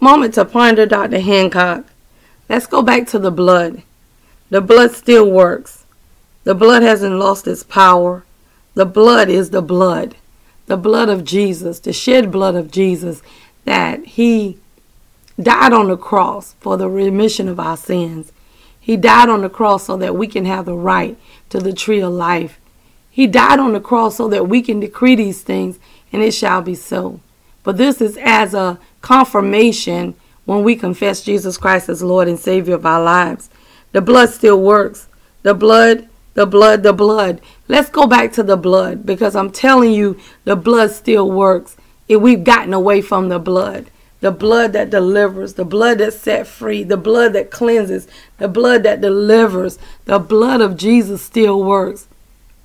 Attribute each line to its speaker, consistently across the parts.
Speaker 1: moment to ponder Dr. Hancock. Let's go back to the blood. The blood still works. The blood hasn't lost its power. The blood is the blood. The blood of Jesus, the shed blood of Jesus, that He died on the cross for the remission of our sins. He died on the cross so that we can have the right to the tree of life. He died on the cross so that we can decree these things and it shall be so. But this is as a confirmation when we confess Jesus Christ as Lord and Savior of our lives. The blood still works. The blood, the blood, the blood. Let's go back to the blood because I'm telling you, the blood still works. If we've gotten away from the blood, the blood that delivers, the blood that set free, the blood that cleanses, the blood that delivers, the blood of Jesus still works.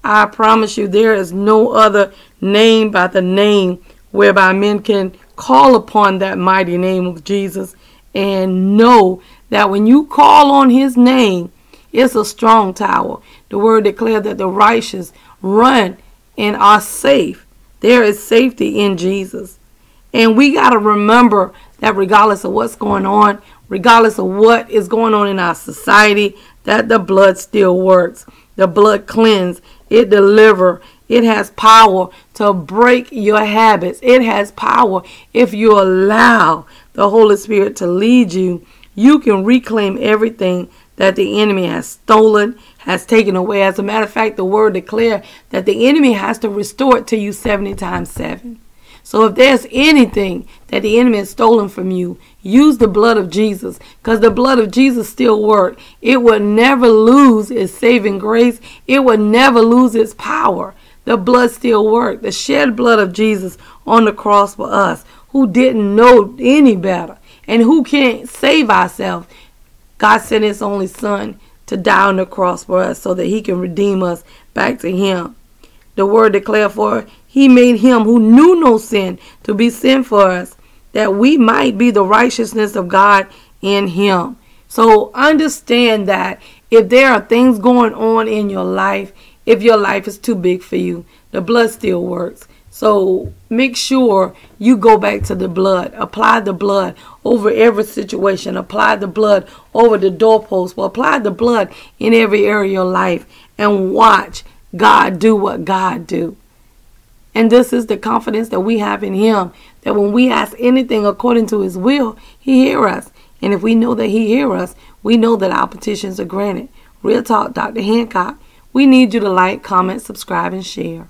Speaker 1: I promise you, there is no other name by the name whereby men can call upon that mighty name of Jesus and know that when you call on his name, it's a strong tower. The word declares that the righteous run and are safe. There is safety in Jesus. And we got to remember that regardless of what's going on, regardless of what is going on in our society, that the blood still works. The blood cleanses, it delivers, it has power to break your habits. It has power if you allow the Holy Spirit to lead you. You can reclaim everything that the enemy has stolen, has taken away. As a matter of fact, the word declare that the enemy has to restore it to you 70 times 7. So if there's anything that the enemy has stolen from you, use the blood of Jesus because the blood of Jesus still works. It will never lose its saving grace. It will never lose its power. The blood still works. The shed blood of Jesus on the cross for us who didn't know any better and who can't save ourselves. God sent his only son to die on the cross for us so that he can redeem us back to him. The word declare for he made him who knew no sin to be sin for us, that we might be the righteousness of God in him. So understand that if there are things going on in your life, if your life is too big for you, the blood still works. So make sure you go back to the blood. Apply the blood over every situation. Apply the blood over the doorpost. Well, apply the blood in every area of your life and watch God do what God do. And this is the confidence that we have in Him that when we ask anything according to His will, He hear us. And if we know that He hear us, we know that our petitions are granted. Real talk, Dr. Hancock. We need you to like, comment, subscribe, and share.